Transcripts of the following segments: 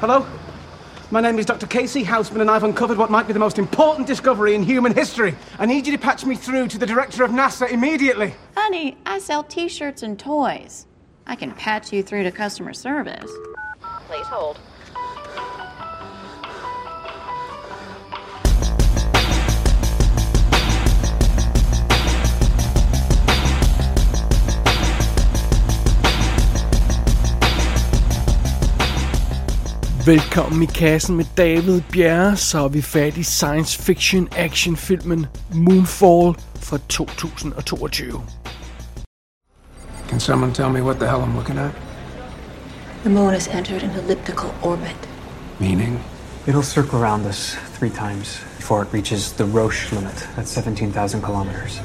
Hello? My name is Dr. Casey Houseman, and I've uncovered what might be the most important discovery in human history. I need you to patch me through to the director of NASA immediately. Honey, I sell t shirts and toys. I can patch you through to customer service. Please hold. Velkommen i kassen med David Bjerre, så er vi fat i science fiction actionfilmen Moonfall fra 2022. Can someone tell me what the hell I'm looking at? The moon has entered an elliptical orbit. Meaning? It'll circle around us three times before it reaches the Roche limit at 17,000 kilometers.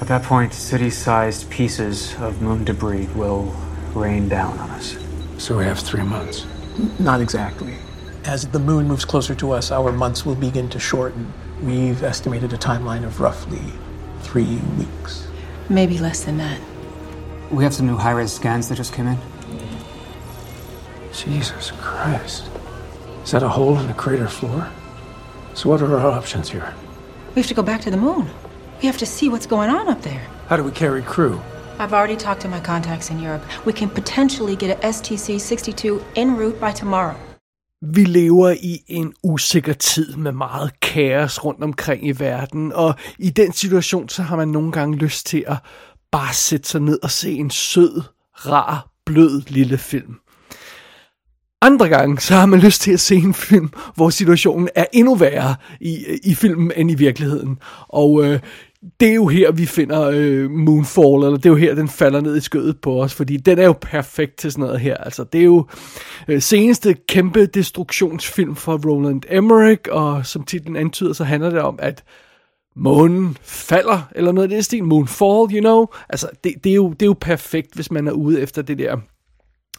At that point, city-sized pieces of moon debris will rain down on us. So we have three months. Not exactly. As the moon moves closer to us, our months will begin to shorten. We've estimated a timeline of roughly three weeks. Maybe less than that. We have some new high-res scans that just came in. Jesus Christ. Is that a hole in the crater floor? So what are our options here? We have to go back to the moon. We have to see what's going on up there. How do we carry crew? I've already talked to my contacts in Europe. We can potentially get a STC 62 en route by tomorrow. Vi lever i en usikker tid med meget kaos rundt omkring i verden, og i den situation, så har man nogle gange lyst til at bare sætte sig ned og se en sød, rar, blød lille film. Andre gange, så har man lyst til at se en film, hvor situationen er endnu værre i, i filmen end i virkeligheden. Og øh, det er jo her, vi finder øh, Moonfall, eller det er jo her, den falder ned i skødet på os, fordi den er jo perfekt til sådan noget her. Altså, det er jo øh, seneste kæmpe destruktionsfilm fra Roland Emmerich, og som titlen antyder, så handler det om, at månen falder, eller noget af det stil, Moonfall, you know. Altså, det, det, er jo, det er jo perfekt, hvis man er ude efter det der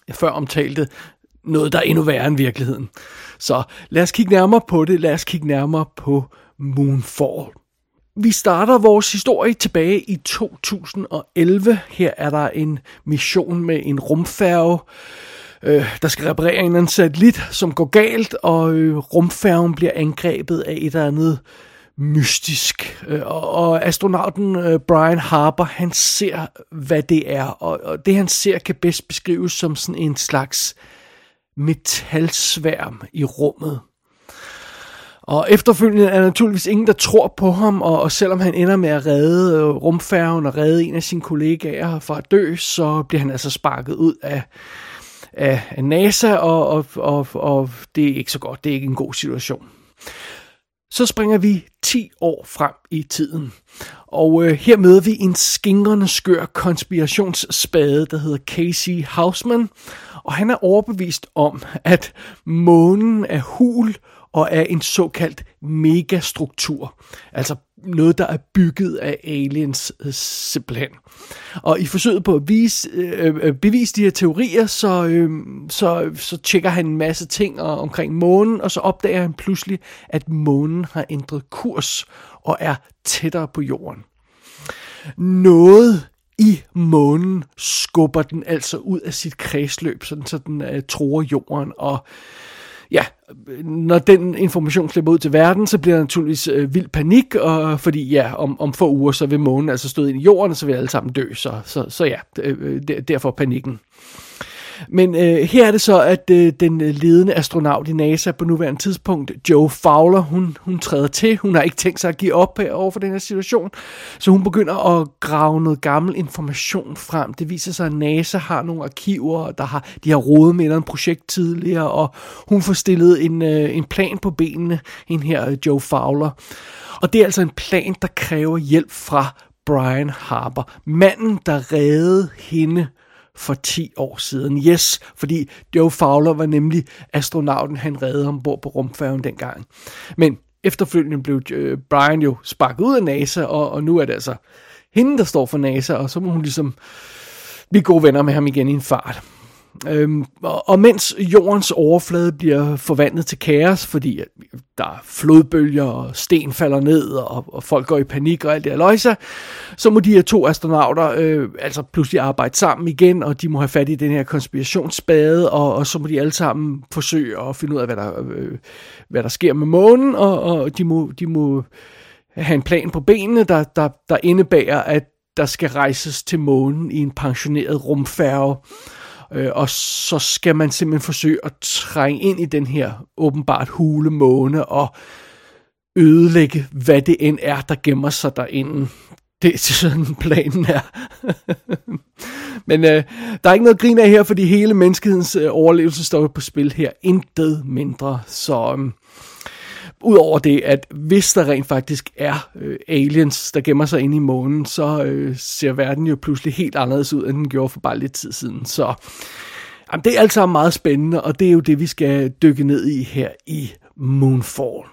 øh, før omtalte noget, der er endnu værre end virkeligheden. Så lad os kigge nærmere på det. Lad os kigge nærmere på Moonfall. Vi starter vores historie tilbage i 2011. Her er der en mission med en rumfærge, øh, der skal reparere en eller anden satellit, som går galt, og øh, rumfærgen bliver angrebet af et eller andet mystisk. Øh, og, og astronauten øh, Brian Harper, han ser, hvad det er, og, og det han ser kan bedst beskrives som sådan en slags metalsværm i rummet. Og efterfølgende er der naturligvis ingen, der tror på ham, og, og selvom han ender med at redde øh, rumfærgen og redde en af sine kollegaer fra at dø, så bliver han altså sparket ud af, af, af NASA, og, og, og, og det er ikke så godt. Det er ikke en god situation. Så springer vi 10 år frem i tiden. Og øh, her møder vi en skingrende skør konspirationsspade, der hedder Casey Houseman. Og han er overbevist om, at månen er hul og er en såkaldt megastruktur. Altså noget, der er bygget af aliens øh, simpelthen. Og i forsøget på at vise, øh, øh bevise de her teorier, så, øh, så, så tjekker han en masse ting omkring månen, og så opdager han pludselig, at månen har ændret kurs og er tættere på jorden. Noget i månen skubber den altså ud af sit kredsløb, sådan så den øh, tror jorden, og ja, når den information slipper ud til verden, så bliver der naturligvis øh, vild panik, og, fordi ja, om, om få uger, så vil månen altså støde ind i jorden, og så vil alle sammen dø, så, så, så ja, øh, derfor panikken. Men øh, her er det så, at øh, den øh, ledende astronaut i NASA på nuværende tidspunkt, Joe Fowler, hun, hun træder til. Hun har ikke tænkt sig at give op øh, over for den her situation. Så hun begynder at grave noget gammel information frem. Det viser sig, at NASA har nogle arkiver, der har, de har rodet med et projekt tidligere, og hun får stillet en, øh, en plan på benene, en her øh, Joe Fowler. Og det er altså en plan, der kræver hjælp fra Brian Harper. Manden, der reddede hende for 10 år siden. Yes, fordi Joe Fowler var nemlig astronauten, han reddede ombord på rumfærgen dengang. Men efterfølgende blev øh, Brian jo sparket ud af NASA, og, og nu er det altså hende, der står for NASA, og så må hun ligesom blive gode venner med ham igen i en fart. Øhm, og, og mens jordens overflade bliver forvandlet til kaos, fordi øh, der er flodbølger, og sten falder ned, og, og folk går i panik og alt det her løjse, så må de her to astronauter øh, altså pludselig arbejde sammen igen, og de må have fat i den her konspirationsspade, og, og så må de alle sammen forsøge at finde ud af, hvad der, øh, hvad der sker med månen, og, og de, må, de må have en plan på benene, der, der, der indebærer, at der skal rejses til månen i en pensioneret rumfærge. Øh, og så skal man simpelthen forsøge at trænge ind i den her åbenbart hule måne og ødelægge, hvad det end er, der gemmer sig derinde. Det er sådan planen er. Men øh, der er ikke noget grin af her, fordi hele menneskehedens øh, overlevelse står på spil her. Intet mindre. Så øh, Udover det, at hvis der rent faktisk er øh, aliens, der gemmer sig inde i månen, så øh, ser verden jo pludselig helt anderledes ud, end den gjorde for bare lidt tid siden. Så jamen, det er alt sammen meget spændende, og det er jo det, vi skal dykke ned i her i Moonfall.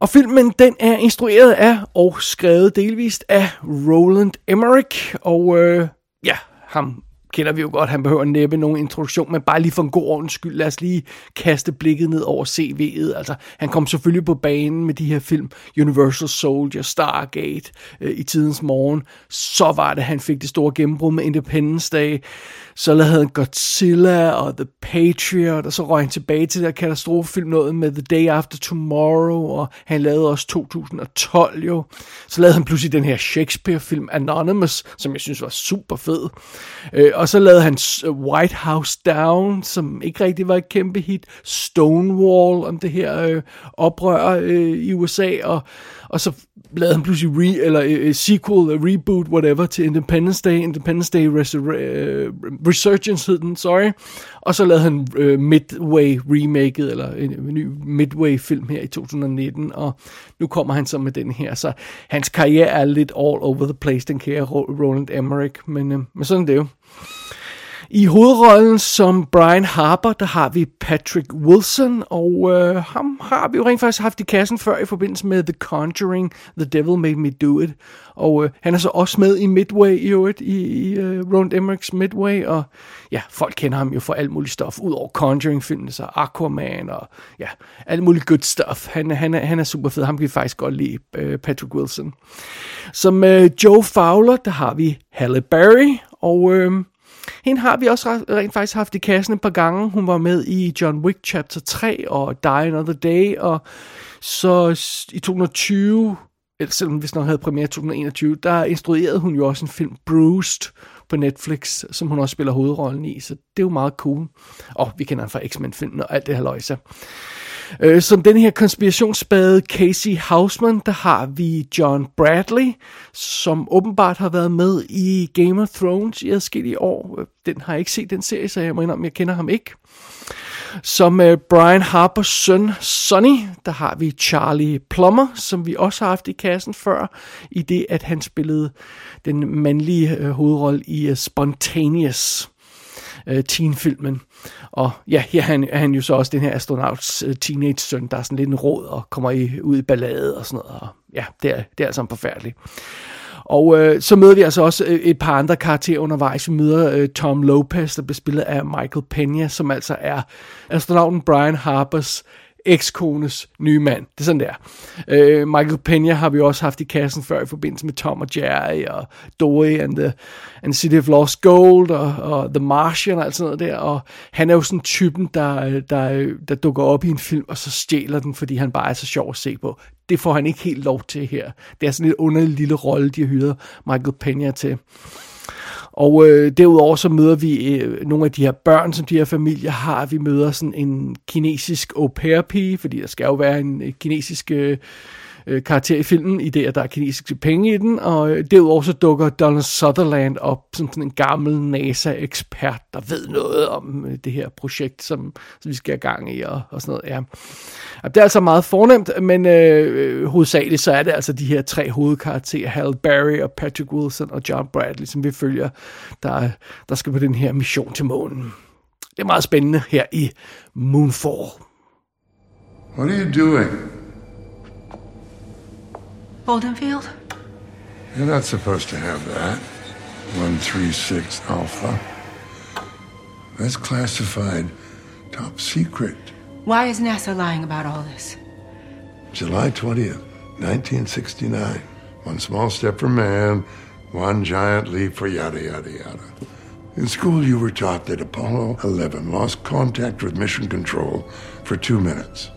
Og filmen, den er instrueret af og skrevet delvist af Roland Emmerich, og øh, ja, ham kender vi jo godt, han behøver næppe nogen introduktion, men bare lige for en god ordens skyld, lad os lige kaste blikket ned over CV'et. Altså, han kom selvfølgelig på banen med de her film, Universal Soldier, Stargate, øh, i tidens morgen. Så var det, han fik det store gennembrud med Independence Day. Så lavede han Godzilla og The Patriot, og så røg han tilbage til der katastrofefilm, noget med The Day After Tomorrow, og han lavede også 2012 jo. Så lavede han pludselig den her Shakespeare-film Anonymous, som jeg synes var super fed. Øh, og så lavede han White House Down, som ikke rigtig var et kæmpe hit. Stonewall om det her øh, oprør øh, i USA, og, og så lavede han pludselig re, eller øh, øh sequel, øh, reboot, whatever, til Independence Day, Independence Day Resur- øh, Resurgence hed den, sorry. Og så lavede han øh, Midway remaket, eller en, en ny Midway film her i 2019, og nu kommer han så med den her. Så hans karriere er lidt all over the place, den kære Roland Emmerich, men, øh, men sådan er det jo. I hovedrollen som Brian Harper, der har vi Patrick Wilson, og øh, ham har vi jo rent faktisk haft i kassen før i forbindelse med The Conjuring, The Devil Made Me Do It. Og øh, han er så også med i Midway i øvrigt, i, i øh, uh, Roland Emmerichs Midway, og ja, folk kender ham jo for alt muligt stof, udover Conjuring-filmene, så Aquaman og ja, alt muligt good stuff. Han, han, er, han er super fed, ham kan vi faktisk godt lide, øh, Patrick Wilson. Som øh, Joe Fowler, der har vi Halle Berry, og... Øh, hende har vi også rent faktisk haft i kassen et par gange. Hun var med i John Wick Chapter 3 og Die Another Day, og så i 2020, eller selvom hvis nok havde premiere i 2021, der instruerede hun jo også en film, Bruised, på Netflix, som hun også spiller hovedrollen i, så det er jo meget cool. Og vi kender hende fra X-Men-filmen og alt det her løjse. Øh, som den her konspirationsspade Casey Houseman, der har vi John Bradley, som åbenbart har været med i Game of Thrones i adskillige år. Øh, den har jeg ikke set, den serie, så jeg må indrømme, jeg kender ham ikke. Som uh, Brian Harpers søn Sonny, der har vi Charlie Plummer, som vi også har haft i kassen før, i det at han spillede den mandlige øh, hovedrolle i uh, Spontaneous øh, teenfilmen. Og ja, her er han, er han jo så også den her astronauts uh, teenage-søn, der er sådan lidt en råd og kommer i, ud i ballade og sådan noget. Og ja, det er, det er altså forfærdeligt. Og øh, så møder vi altså også øh, et par andre karakterer undervejs. Vi møder øh, Tom Lopez, der bliver spillet af Michael Pena, som altså er astronauten Brian Harpers ekskones nye mand. Det er sådan der. Øh, Michael Pena har vi også haft i kassen før i forbindelse med Tom og Jerry og Dory and the, and the City of Lost Gold og, og The Martian og alt sådan noget der. Og han er jo sådan typen, der, der, der dukker op i en film og så stjæler den, fordi han bare er så sjov at se på. Det får han ikke helt lov til her. Det er sådan en underlig lille rolle, de har hyret Michael Pena til. Og øh, derudover så møder vi øh, nogle af de her børn, som de her familier har. Vi møder sådan en kinesisk au pair pige, fordi der skal jo være en øh, kinesisk øh, øh, karakter i filmen, i det, at der er kinesiske penge i den, og øh, derudover så dukker Donald Sutherland op som sådan en gammel NASA-ekspert, der ved noget om øh, det her projekt, som, som vi skal have gang i, og, og sådan noget, ja. Og det er altså meget fornemt, men øh, øh, hovedsageligt så er det altså de her tre hovedkarakterer, Hal Barry og Patrick Wilson og John Bradley, som vi følger, der, der skal på den her mission til månen. Det er meget spændende her i Moonfall. What are you doing? Boldenfield? You're not supposed to have that. 136 Alpha. That's classified. Top secret. Why is NASA lying about all this? July 20th, 1969. One small step for man, one giant leap for yada, yada, yada. In school, you were taught that Apollo 11 lost contact with Mission Control for two minutes.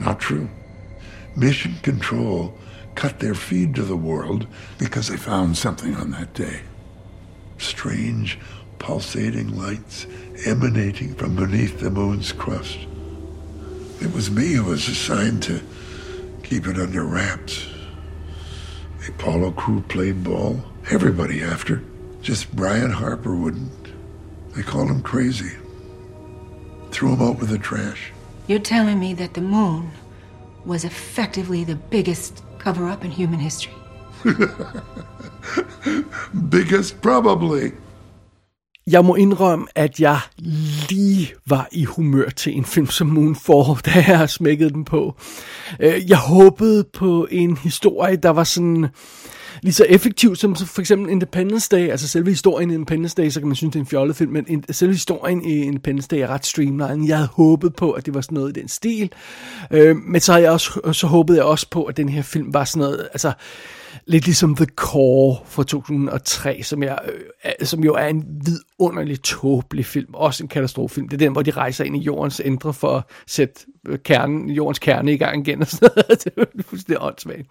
Not true. Mission Control cut their feed to the world because they found something on that day. Strange, pulsating lights emanating from beneath the moon's crust. It was me who was assigned to keep it under wraps. The Apollo crew played ball. Everybody after. Just Brian Harper wouldn't. They called him crazy. Threw him out with the trash. You're telling me that the moon was effectively the biggest cover up in human history. Biggest probably. Jeg må indrømme, at jeg lige var i humør til en film som Moonfall, da jeg smækkede den på. Øh, Jeg håbede på en historie, der var sådan lige så effektiv som for eksempel Independence Day. Altså selve historien i Independence Day, så kan man synes, det er en fjollet film, men selve historien i Independence Day er ret streamlined. Jeg havde håbet på, at det var sådan noget i den stil. Øh, Men så, havde jeg også, så håbede jeg også på, at den her film var sådan noget, altså lidt ligesom The Core fra 2003, som, jeg, øh, som jo er en vidunderlig tåbelig film, også en katastrofefilm. Det er den, hvor de rejser ind i jordens indre for at sætte øh, kernen, jordens kerne i gang igen. Og sådan noget. det er fuldstændig åndssvagt.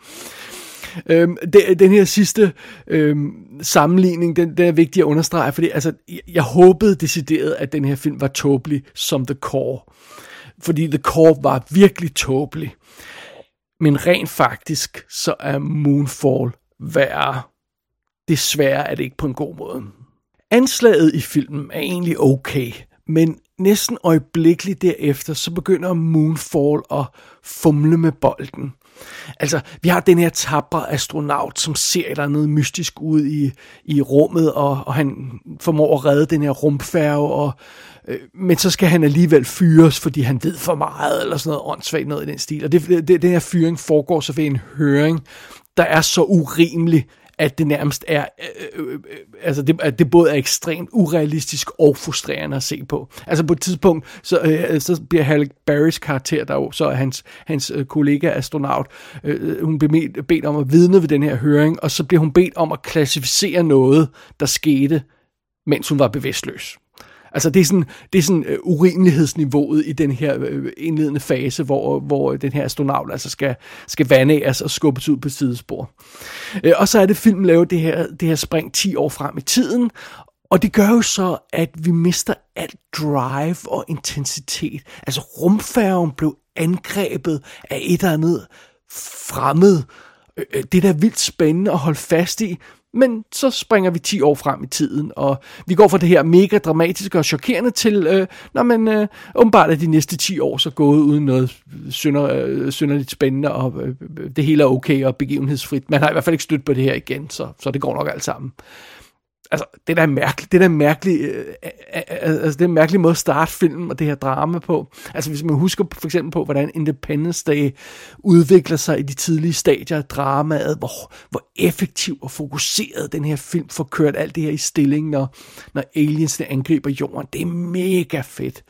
Øhm, det, den her sidste øhm, sammenligning, den, den er vigtig at understrege, fordi altså, jeg, jeg håbede decideret, at den her film var tåbelig som The Core. Fordi The Core var virkelig tåbelig. Men rent faktisk, så er Moonfall værre. Desværre er det ikke på en god måde. Anslaget i filmen er egentlig okay, men næsten øjeblikkeligt derefter, så begynder Moonfall at fumle med bolden. Altså, vi har den her tabre astronaut, som ser et eller andet mystisk ud i, i rummet, og, og han formår at redde den her rumfærge, og, øh, men så skal han alligevel fyres, fordi han ved for meget, eller sådan noget åndssvagt noget i den stil. Og det, det, den her fyring foregår så ved en høring, der er så urimelig, at det nærmest er, øh øh, øh, øh, altså det, at det både er ekstremt urealistisk og frustrerende at se på. Altså på et tidspunkt, så, øh, så bliver Halle Barrys karakter, der jo så er hans, hans øh, kollega astronaut, øh, hun bliver bedt om at vidne ved den her høring, og så bliver hun bedt om at klassificere noget, der skete, mens hun var bevidstløs. Altså det er sådan, det er sådan øh, uh, urimelighedsniveauet i den her uh, indledende fase, hvor, hvor den her astronaut altså skal, skal vandæres og skubbes ud på sidespor. Uh, og så er det, filmen laver det her, det her spring 10 år frem i tiden, og det gør jo så, at vi mister alt drive og intensitet. Altså rumfærgen blev angrebet af et eller andet fremmed. Det er da vildt spændende at holde fast i, men så springer vi 10 år frem i tiden, og vi går fra det her mega dramatiske og chokerende til, øh, når man øh, åbenbart er de næste 10 år så gået uden noget synder, øh, synderligt spændende, og øh, øh, det hele er okay og begivenhedsfrit. Man har i hvert fald ikke stødt på det her igen, så, så det går nok alt sammen altså, det der da mærkeligt, det der er mærkeligt, øh, øh, øh, øh, altså, det er en mærkelig måde at starte filmen og det her drama på. Altså, hvis man husker for eksempel på, hvordan Independence Day udvikler sig i de tidlige stadier af dramaet, hvor, hvor effektiv og fokuseret den her film får kørt alt det her i stilling, når, når aliensene angriber jorden. Det er mega fedt.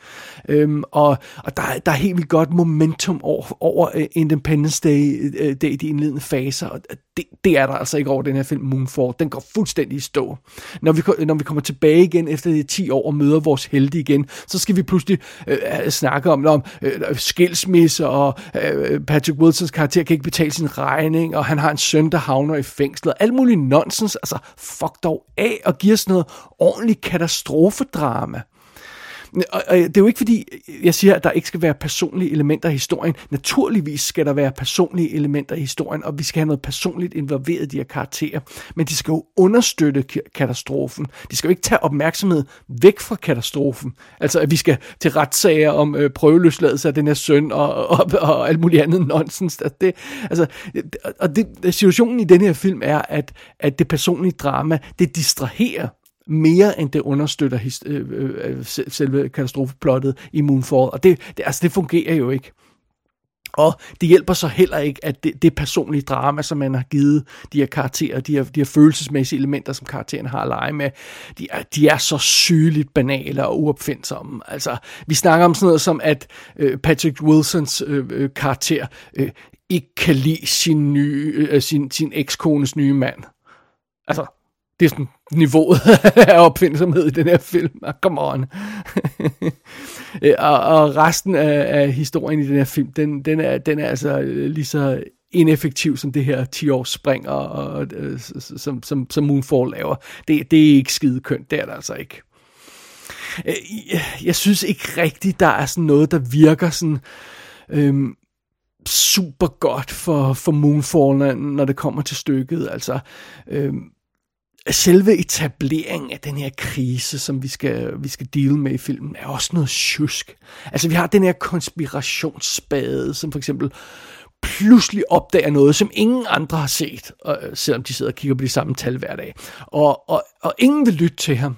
Øhm, og og der, der er helt vildt godt momentum over, over øh, Independence Day, øh, Day, de indledende faser, og det, det er der altså ikke over den her film Moonfall. Den går fuldstændig i stå. Når vi, når vi kommer tilbage igen efter de 10 år og møder vores helte igen, så skal vi pludselig øh, snakke om, om øh, skilsmisse, og øh, Patrick Wilsons karakter kan ikke betale sin regning, og han har en søn, der havner i fængslet. Alt muligt nonsens. Altså, fuck dog af og giver os noget ordentligt katastrofedrama. Og, og det er jo ikke fordi, jeg siger, at der ikke skal være personlige elementer i historien. Naturligvis skal der være personlige elementer i historien, og vi skal have noget personligt involveret i de her karakterer. Men de skal jo understøtte katastrofen. De skal jo ikke tage opmærksomhed væk fra katastrofen. Altså, at vi skal til retssager om øh, prøveløsladelse af den her søn og, og, og alt muligt andet nonsens. At det, altså, og det, situationen i den her film er, at, at det personlige drama, det distraherer mere end det understøtter his, øh, øh, øh selve katastrofeplottet i Moonfall. Og det, det, altså, det fungerer jo ikke. Og det hjælper så heller ikke, at det, det personlige drama, som man har givet de her karakterer, de her, de her følelsesmæssige elementer, som karaktererne har at lege med, de er, de er så sygeligt banale og uopfindsomme. Altså, vi snakker om sådan noget som, at øh, Patrick Wilsons øh, øh, karakter øh, ikke kan lide sin, nye, øh, sin, sin ekskones nye mand. Altså, det er sådan niveauet af opfindsomhed i den her film. Ah, come on. Øh, og, og resten af, af historien i den her film, den, den, er, den er altså lige så ineffektiv som det her 10 års spring, og, og, som, som, som Moonfall laver. Det, det er ikke skide kønt, det er det altså ikke. Øh, jeg synes ikke rigtigt, der er sådan noget, der virker sådan... Øhm, super godt for, for Moonfall, når det kommer til stykket. Altså, øhm, selve etableringen af den her krise, som vi skal, vi skal deal med i filmen, er også noget tjusk. Altså, vi har den her konspirationsspade, som for eksempel pludselig opdager noget, som ingen andre har set, og, øh, selvom de sidder og kigger på de samme tal hver dag. Og, og, og ingen vil lytte til ham.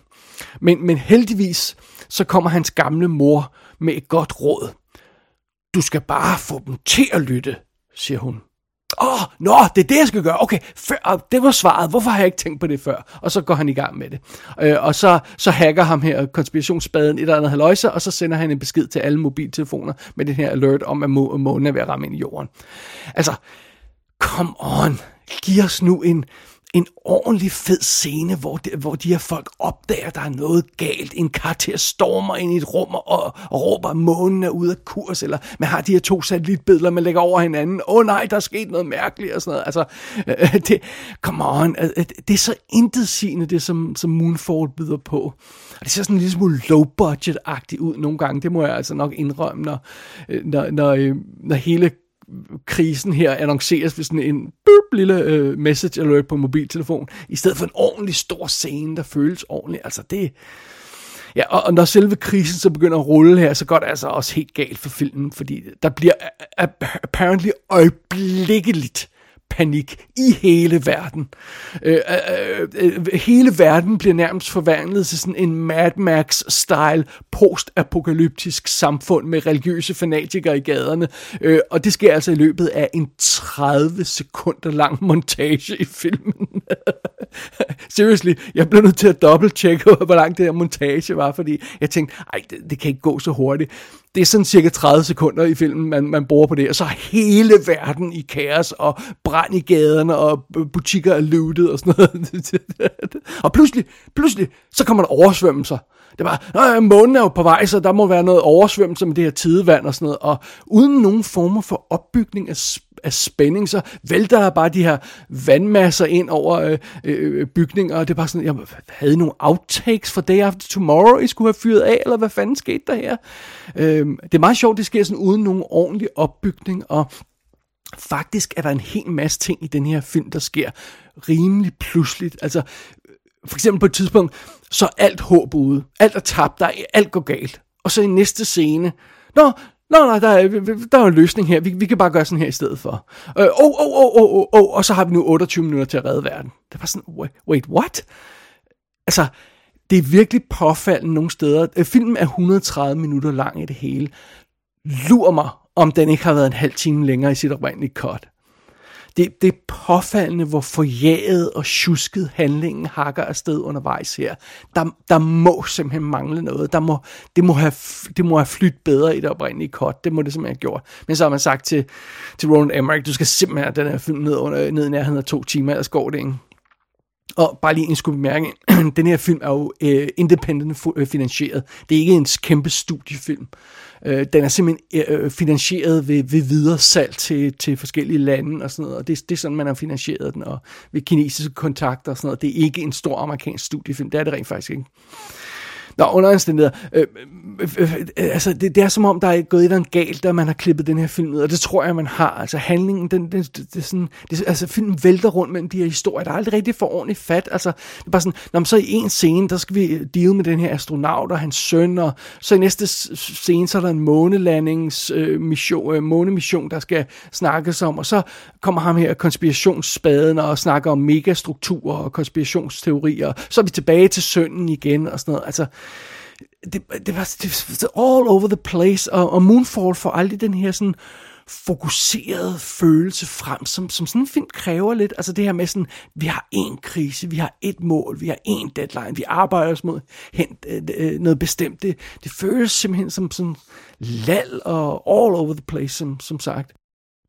Men, men heldigvis, så kommer hans gamle mor med et godt råd. Du skal bare få dem til at lytte, siger hun. Åh, oh, nå, det er det, jeg skal gøre. Okay, før, det var svaret. Hvorfor har jeg ikke tænkt på det før? Og så går han i gang med det. Øh, og så, så hacker ham her konspirationsspaden et eller andet haløjse, og så sender han en besked til alle mobiltelefoner med den her alert om, at må, månen er ved at ramme ind i jorden. Altså, come on. Giv os nu en, en ordentlig fed scene, hvor de, hvor de her folk opdager, at der er noget galt. En karakter stormer ind i et rum og, og råber, at månen er ude af kurs, eller man har de her to satellitbilleder, man lægger over hinanden. Åh oh, nej, der er sket noget mærkeligt og sådan noget. Altså, øh, det, come on, øh, øh det er så intetsigende, det som, som Moonfall byder på. Og det ser sådan en lille smule low-budget-agtigt ud nogle gange, det må jeg altså nok indrømme, når, øh, når, når, øh, når hele krisen her annonceres ved sådan en boop, lille øh, message alert på mobiltelefon, i stedet for en ordentlig stor scene, der føles ordentligt. Altså det... Ja, og, og når selve krisen så begynder at rulle her, så går det altså også helt galt for filmen, fordi der bliver apparently øjeblikkeligt panik i hele verden. Øh, øh, øh, øh, hele verden bliver nærmest forvandlet til sådan en Mad Max-style postapokalyptisk samfund med religiøse fanatikere i gaderne. Øh, og det sker altså i løbet af en 30 sekunder lang montage i filmen. Seriously, jeg blev nødt til at dobbelt-tjekke, hvor lang det her montage var, fordi jeg tænkte, ej, det, det kan ikke gå så hurtigt det er sådan cirka 30 sekunder i filmen, man, man bruger på det, og så er hele verden i kaos, og brand i gaderne, og butikker er lootet, og sådan noget. og pludselig, pludselig, så kommer der oversvømmelser. Det var, nej, månen er jo på vej, så der må være noget oversvømmelse med det her tidevand og sådan noget. Og uden nogen former for opbygning af, af spænding, så vælter der bare de her vandmasser ind over øh, øh, øh, bygninger. Og det er bare sådan, jeg havde nogle outtakes fra Day After Tomorrow, I skulle have fyret af, eller hvad fanden skete der her? Øh, det er meget sjovt, det sker sådan uden nogen ordentlig opbygning, og faktisk er der en hel masse ting i den her film, der sker rimelig pludseligt. Altså, for eksempel på et tidspunkt, så er alt håb ude. Alt er tabt, der er, alt går galt. Og så i næste scene, nå, Nå, nej, der er, der er en løsning her. Vi, vi kan bare gøre sådan her i stedet for. Øh, oh, oh, oh, oh, oh, oh, og så har vi nu 28 minutter til at redde verden. Det var sådan, wait, wait what? Altså, det er virkelig påfaldende nogle steder. Øh, filmen er 130 minutter lang i det hele. Lur mig, om den ikke har været en halv time længere i sit oprindelige cut det, det er påfaldende, hvor forjaget og tjusket handlingen hakker afsted undervejs her. Der, der må simpelthen mangle noget. Der må, det, må have, det må have flyttet bedre i det oprindelige kort. Det må det simpelthen have gjort. Men så har man sagt til, til Roland Emmerich, du skal simpelthen have den her film ned, under, ned i nærheden af to timer, ellers går det ikke. Og bare lige en skulle bemærke, den her film er jo uh, independent finansieret. Det er ikke en kæmpe studiefilm. Øh, den er simpelthen øh, øh, finansieret ved, ved videre salg til, til forskellige lande og sådan noget, og det, det er sådan, man har finansieret den, og ved kinesiske kontakter og sådan noget. Det er ikke en stor amerikansk studiefilm, det er det rent faktisk ikke. Nå, under omstændigheder. Øh, øh, øh, øh, øh, altså, det, det er som om, der er gået et eller andet galt, da man har klippet den her film ud, og det tror jeg, man har. Altså, handlingen, den, den, det, det, sådan, det, altså, filmen vælter rundt mellem de her historier. Der er aldrig rigtig for ordentligt fat. Altså, det er bare sådan, når man så i en scene, der skal vi deal med den her astronaut og hans søn, og så i næste scene, så er der en månelandings øh, mission, øh, månemission, der skal snakkes om, og så kommer ham her konspirationsspaden og snakker om megastrukturer og konspirationsteorier. Så er vi tilbage til sønnen igen og sådan noget. Altså, det, det, var, det var all over the place, og, og Moonfall får aldrig den her sådan fokuseret følelse frem, som, som sådan en film kræver lidt. Altså det her med sådan, vi har én krise, vi har et mål, vi har én deadline, vi arbejder os mod hen, øh, øh, noget bestemt. Det, det føles simpelthen som sådan lal og all over the place, som, som sagt.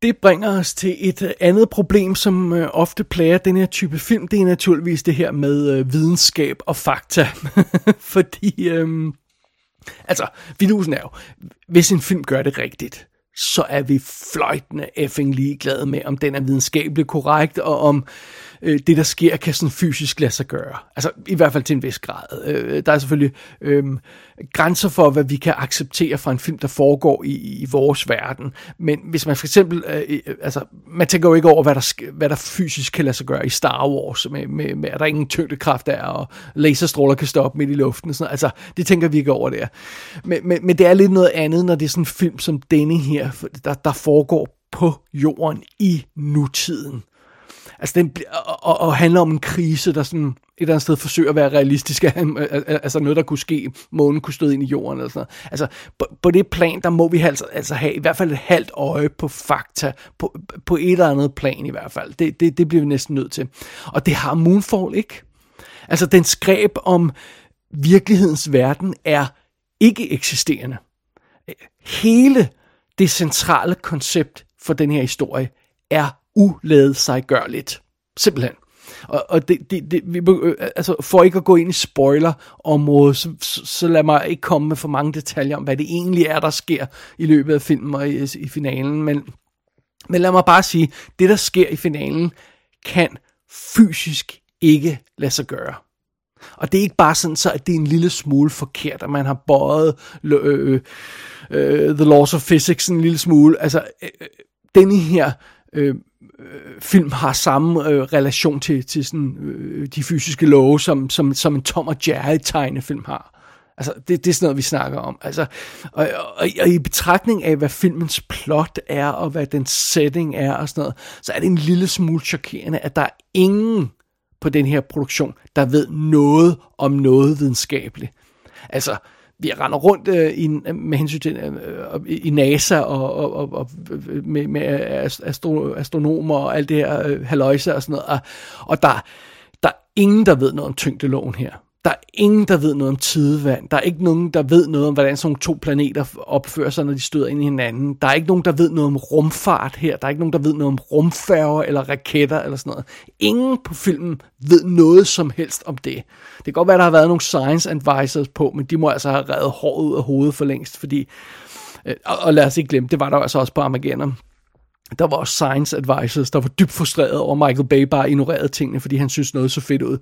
Det bringer os til et øh, andet problem, som øh, ofte plager den her type film. Det er naturligvis det her med øh, videnskab og fakta. Fordi, øh, altså, vidusen er jo, hvis en film gør det rigtigt, så er vi fløjtende effing ligeglade med, om den er videnskabeligt korrekt, og om øh, det, der sker, kan sådan fysisk lade sig gøre. Altså, i hvert fald til en vis grad. Øh, der er selvfølgelig øh, grænser for, hvad vi kan acceptere fra en film, der foregår i, i vores verden. Men hvis man for eksempel, øh, øh altså, man tænker jo ikke over, hvad der, hvad der fysisk kan lade sig gøre i Star Wars, med, med, med at der ingen tyngdekraft er, og laserstråler kan stoppe midt i luften. Sådan Altså, det tænker vi ikke over der. Men, men, men det er lidt noget andet, når det er sådan en film som denne her, der, der foregår på jorden i nutiden. Altså, den, og, og handler om en krise, der sådan et eller andet sted forsøger at være realistisk. altså noget, der kunne ske. Månen kunne støde ind i jorden. Eller sådan noget. Altså, på, på det plan, der må vi altså, altså have i hvert fald et halvt øje på fakta. På, på et eller andet plan i hvert fald. Det, det, det bliver vi næsten nødt til. Og det har Moonfall ikke. Altså, den skræb om virkelighedens verden er ikke eksisterende. Hele det centrale koncept for den her historie er uledsaggørligt. Simpelthen. Og, og det, det, det, vi, øh, altså for ikke at gå ind i spoiler-området, så, så, så lad mig ikke komme med for mange detaljer om, hvad det egentlig er, der sker i løbet af filmen og i, i finalen. Men, men lad mig bare sige, det der sker i finalen, kan fysisk ikke lade sig gøre. Og det er ikke bare sådan, så at det er en lille smule forkert, at man har bøjet øh, øh, øh The Laws of Physics en lille smule. Altså, øh, øh denne her øh, Øh, film har samme øh, relation til, til sådan, øh, de fysiske love, som, som, som en Tom og Jerry tegnefilm har. Altså, det, det er sådan noget, vi snakker om. Altså, og, og, og i betragtning af, hvad filmens plot er, og hvad den setting er, og sådan noget, så er det en lille smule chokerende, at der er ingen på den her produktion, der ved noget om noget videnskabeligt. Altså, vi render rundt øh, i, med hensyn til øh, i NASA og, og, og, og med, med astro, astronomer og alt det her øh, haløjse og sådan noget. Og, og der, der er ingen, der ved noget om tyngdeloven her. Der er ingen, der ved noget om tidevand. Der er ikke nogen, der ved noget om, hvordan sådan to planeter opfører sig, når de støder ind i hinanden. Der er ikke nogen, der ved noget om rumfart her. Der er ikke nogen, der ved noget om rumfærger eller raketter eller sådan noget. Ingen på filmen ved noget som helst om det. Det kan godt være, der har været nogle science advisors på, men de må altså have reddet håret ud af hovedet for længst, fordi... Øh, og, og lad os ikke glemme, det var der altså også på Armageddon der var også science advisors, der var dybt frustreret over, at Michael Bay bare ignorerede tingene, fordi han synes noget så fedt ud.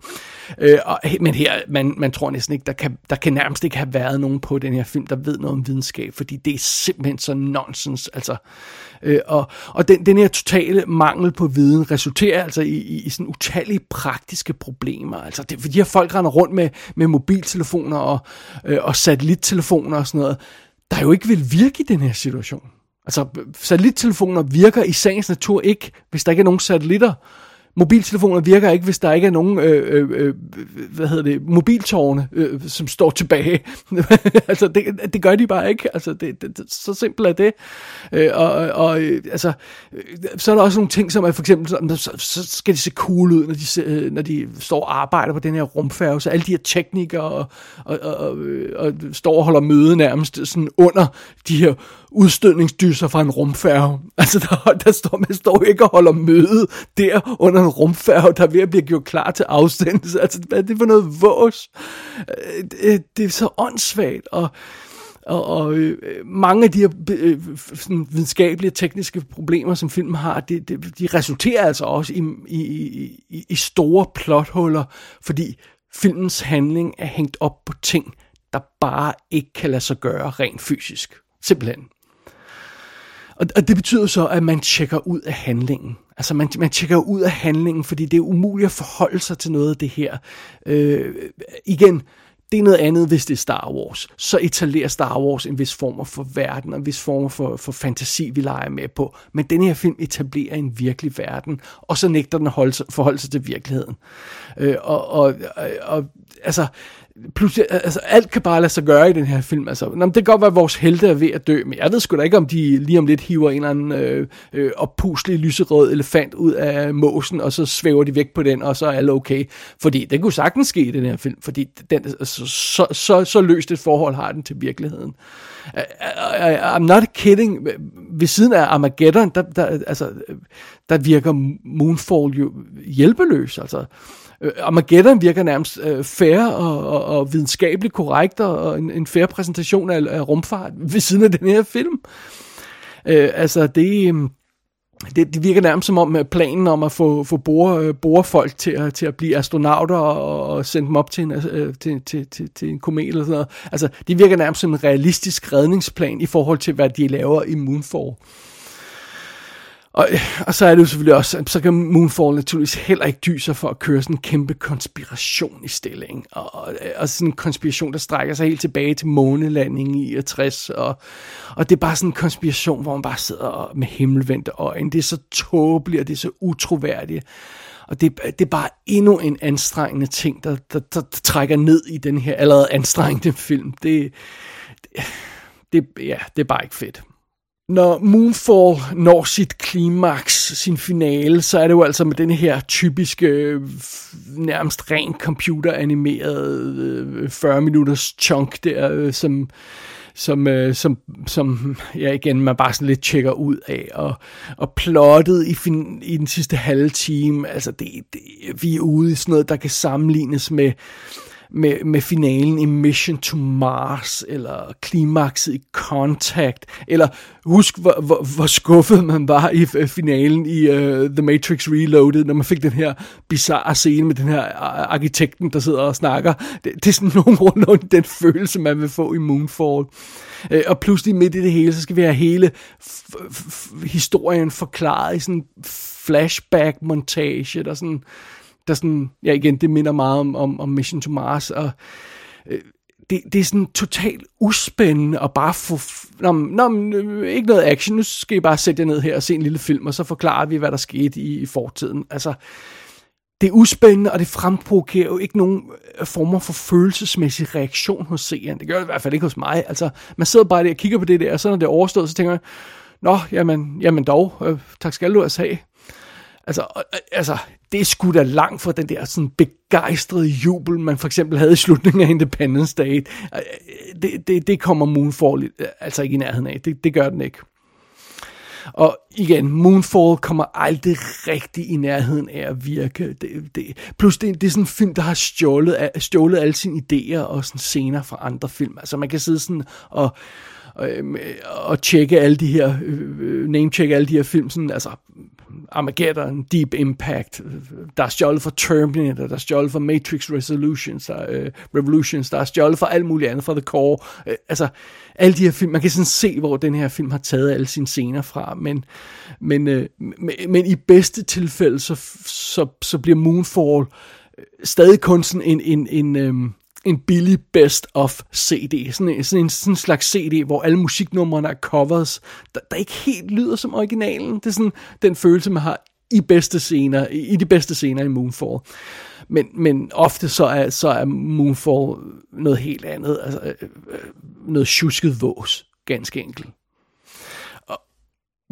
Øh, og, men her, man, man tror næsten ikke, der kan, der kan nærmest ikke have været nogen på den her film, der ved noget om videnskab, fordi det er simpelthen så nonsens. Altså, øh, og og den, den her totale mangel på viden resulterer altså i, i, i sådan utallige praktiske problemer. Altså, det, fordi her folk render rundt med, med mobiltelefoner og, øh, og satellittelefoner og sådan noget, der jo ikke vil virke i den her situation. Altså, satellittelefoner virker i sagens natur ikke, hvis der ikke er nogen satellitter Mobiltelefoner virker ikke, hvis der ikke er nogen, øh, øh, øh hvad hedder det, mobiltårne, øh, som står tilbage. altså, det, det gør de bare ikke. Altså, det, det, så simpelt er det. Øh, og, og øh, altså, øh, så er der også nogle ting, som er for eksempel, så, så skal de se cool ud, når de, øh, når de står og arbejder på den her rumfærge. Så alle de her teknikere og, og, og, og, og står og holder møde nærmest sådan under de her udstødningsdyser fra en rumfærge. Altså, der, der står, man står ikke og holder møde der under en rumfærge, der er ved at blive gjort klar til afsendelse. Altså, hvad er det for noget vås? Øh, det, det er så åndssvagt, og, og, og øh, mange af de her øh, sådan videnskabelige tekniske problemer, som filmen har, de, de, de resulterer altså også i, i, i, i store plothuller, fordi filmens handling er hængt op på ting, der bare ikke kan lade sig gøre rent fysisk. Simpelthen. Og, og det betyder så, at man tjekker ud af handlingen. Altså man, man tjekker ud af handlingen, fordi det er umuligt at forholde sig til noget af det her. Øh, igen, det er noget andet, hvis det er Star Wars. Så etablerer Star Wars en vis form for verden, og en vis form for, for fantasi, vi leger med på. Men den her film etablerer en virkelig verden, og så nægter den at holde sig, forholde sig til virkeligheden. Øh, og, og, og, altså, pludselig, altså alt kan bare lade sig gøre i den her film. Altså, nå, det kan godt være, at vores helte er ved at dø, men jeg ved sgu da ikke, om de lige om lidt hiver en eller anden øh, øh, oppuslig lyserød elefant ud af måsen, og så svæver de væk på den, og så er alle okay. Fordi det kunne sagtens ske i den her film, fordi den, altså, så, så, så løst et forhold har den til virkeligheden. I'm not kidding. Ved siden af Armageddon, der, der, altså, der virker Moonfall jo hjælpeløs. Altså, øh, Armageddon virker nærmest øh, fair og, og, og videnskabeligt korrekt og en, en fair præsentation af, af rumfart ved siden af den her film. Øh, altså det, øhm, det, det virker nærmest som om planen om at få, få bore, øh, borefolk til at, til at blive astronauter og, og sende dem op til en, øh, til, til, til, til en komet eller sådan noget. Altså det virker nærmest som en realistisk redningsplan i forhold til, hvad de laver i Moonfall. Og, øh, og så er det jo selvfølgelig også, så kan Moonfall naturligvis heller ikke dyse for at køre sådan en kæmpe konspiration i stilling. Og, og, og sådan en konspiration, der strækker sig helt tilbage til månelandingen i 60. Og, og det er bare sådan en konspiration, hvor man bare sidder med himmelvendte øjne. Det er så tåbeligt, og det er så utroværdigt. Og det, det er bare endnu en anstrengende ting, der, der, der, der trækker ned i den her allerede anstrengende film. Det, det, det, ja, det er bare ikke fedt når Moonfall når sit klimaks, sin finale, så er det jo altså med den her typiske, øh, nærmest rent computeranimerede øh, 40 minutters chunk der, øh, som, som, øh, som, som ja, igen, man bare sådan lidt tjekker ud af. Og, og plottet i, fin, i den sidste halve time, altså det, det, vi er ude i sådan noget, der kan sammenlignes med med, med finalen i Mission to Mars, eller klimakset i Contact, eller husk, hvor, hvor, hvor skuffet man var i øh, finalen i uh, The Matrix Reloaded, når man fik den her bizarre scene med den her arkitekten, der sidder og snakker. Det, det er sådan nogenlunde den følelse, man vil få i Moonfall. Uh, og pludselig midt i det hele, så skal vi have hele historien forklaret i sådan flashback-montage, der sådan der sådan, ja igen, det minder meget om, om, om Mission to Mars, og øh, det, det er sådan totalt uspændende at bare få, nå, nå, øh, ikke noget action, nu skal I bare sætte jer ned her og se en lille film, og så forklarer vi, hvad der skete i, i fortiden. Altså, det er uspændende, og det fremprovokerer jo ikke nogen øh, former for følelsesmæssig reaktion hos seeren. Det gør det i hvert fald ikke hos mig. Altså, man sidder bare der og kigger på det der, og så når det er overstået, så tænker jeg, nå, jamen, jamen dog, øh, tak skal du altså have. Altså, altså, det er sgu da langt fra den der sådan begejstrede jubel, man for eksempel havde i slutningen af Independence Day. Det, det, det kommer Moonfall altså ikke i nærheden af. Det, det gør den ikke. Og igen, Moonfall kommer aldrig rigtig i nærheden af at virke. Det, det, plus det, det er sådan en film, der har stjålet, stjålet alle sine idéer og sådan scener fra andre film. Altså man kan sidde sådan og og, øhm, og tjekke alle de her, øh, øh name-tjekke alle de her film, sådan, altså Armageddon, Deep Impact, der er stjålet for Terminator, der er stjålet for Matrix Resolutions, der, øh, Revolutions, der er stjålet for alt muligt andet, fra The Core. Øh, altså, alle de her film, man kan sådan se, hvor den her film har taget alle sine scener fra, men, men, øh, men, men i bedste tilfælde, så, så, så bliver Moonfall øh, stadig kun sådan en, en, en, um, en billig best of CD. Sådan en, sådan en, sådan en slags CD, hvor alle musiknumrene er covers, der, der ikke helt lyder som originalen. Det er sådan den følelse, man har i bedste scener, i, i de bedste scener i Moonfall. Men, men ofte så er, så er Moonfall noget helt andet. Altså, øh, øh noget tjusket vås, ganske enkelt.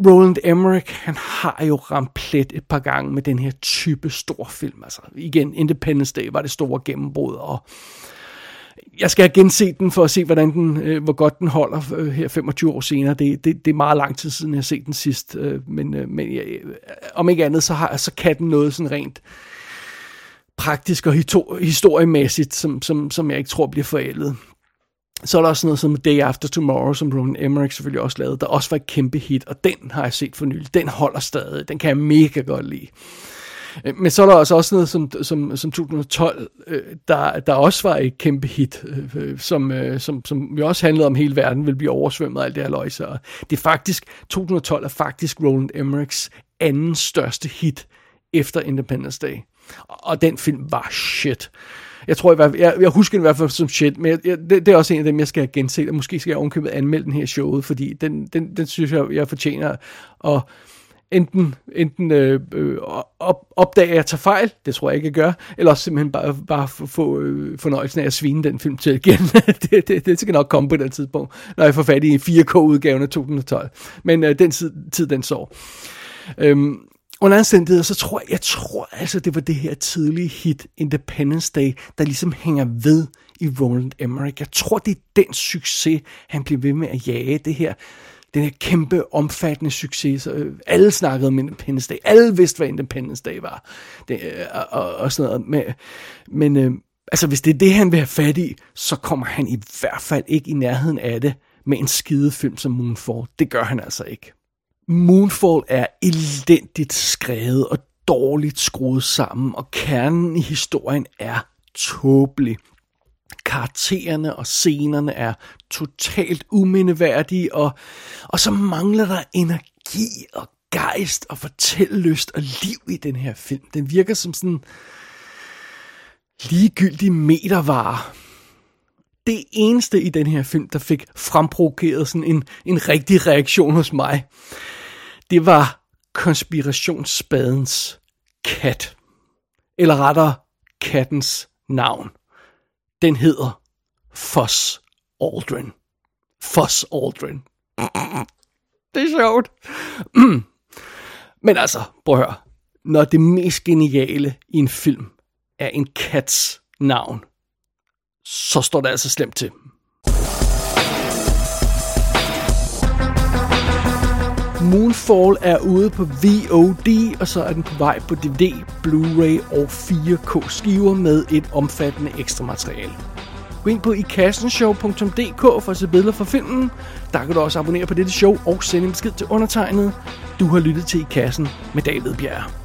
Roland Emmerich, han har jo ramt plet et par gange med den her type stor film. Altså igen, Independence Day var det store gennembrud, og jeg skal have genset den for at se, hvordan den, øh, hvor godt den holder øh, her 25 år senere. Det, det, det er meget lang tid siden, jeg har set den sidst. Øh, men øh, men jeg, øh, om ikke andet, så, har, så kan den noget sådan rent praktisk og historiemæssigt, som, som, som jeg ikke tror bliver forældet. Så er der også noget som Day After Tomorrow, som Roland Emmerich selvfølgelig også lavede, der også var et kæmpe hit, og den har jeg set for nylig. Den holder stadig. Den kan jeg mega godt lide. Øh, men så er der altså også noget som, som, som 2012, øh, der, der også var et kæmpe hit, øh, som, som, som jo også handlede om, at hele verden vil blive oversvømmet af alt det her løg. Så det er faktisk, 2012 er faktisk Roland Emmerichs anden største hit efter Independence Day. Og den film var shit. Jeg tror i hvert fald, jeg, jeg husker den i hvert fald som shit, men jeg, det, det, er også en af dem, jeg skal gense, og måske skal jeg ovenkøbet anmelde den her showet, fordi den, den, den synes jeg, jeg fortjener. Og enten, enten øh, øh, op, opdage, at jeg tager fejl, det tror jeg ikke, jeg gør, eller også simpelthen bare, bare få øh, fornøjelsen af at svine den film til igen. det, det, det skal nok komme på den tidspunkt, når jeg får fat i 4K-udgaven af 2012. Men øh, den tid, tid, den sår. Øhm, under anstændigheder, så tror jeg, jeg tror altså, det var det her tidlige hit, Independence Day, der ligesom hænger ved i Roland Emmerich. Jeg tror, det er den succes, han bliver ved med at jage det her den her kæmpe, omfattende succes. Så, øh, alle snakkede om Independence Day. Alle vidste, hvad Independence Day var. Det, øh, og, og sådan noget. Men, men øh, altså, hvis det er det, han vil have fat i, så kommer han i hvert fald ikke i nærheden af det med en skide film som Moonfall. Det gør han altså ikke. Moonfall er elendigt skrevet og dårligt skruet sammen, og kernen i historien er tåbelig. Karaktererne og scenerne er totalt umindeværdige, og, og så mangler der energi og gejst og fortællelyst og liv i den her film. Den virker som sådan ligegyldig metervare. Det eneste i den her film, der fik fremprovokeret sådan en, en rigtig reaktion hos mig, det var konspirationsspadens kat. Eller rettere, kattens navn. Den hedder Foss Aldrin. Foss Aldrin. Det er sjovt. Men altså, prøv at høre. Når det mest geniale i en film er en kats navn, så står det altså slemt til. Moonfall er ude på VOD, og så er den på vej på DVD, Blu-ray og 4K skiver med et omfattende ekstra materiale. Gå ind på ikassenshow.dk for at se billeder fra filmen. Der kan du også abonnere på dette show og sende en besked til undertegnet. Du har lyttet til I Kassen med David Bjerg.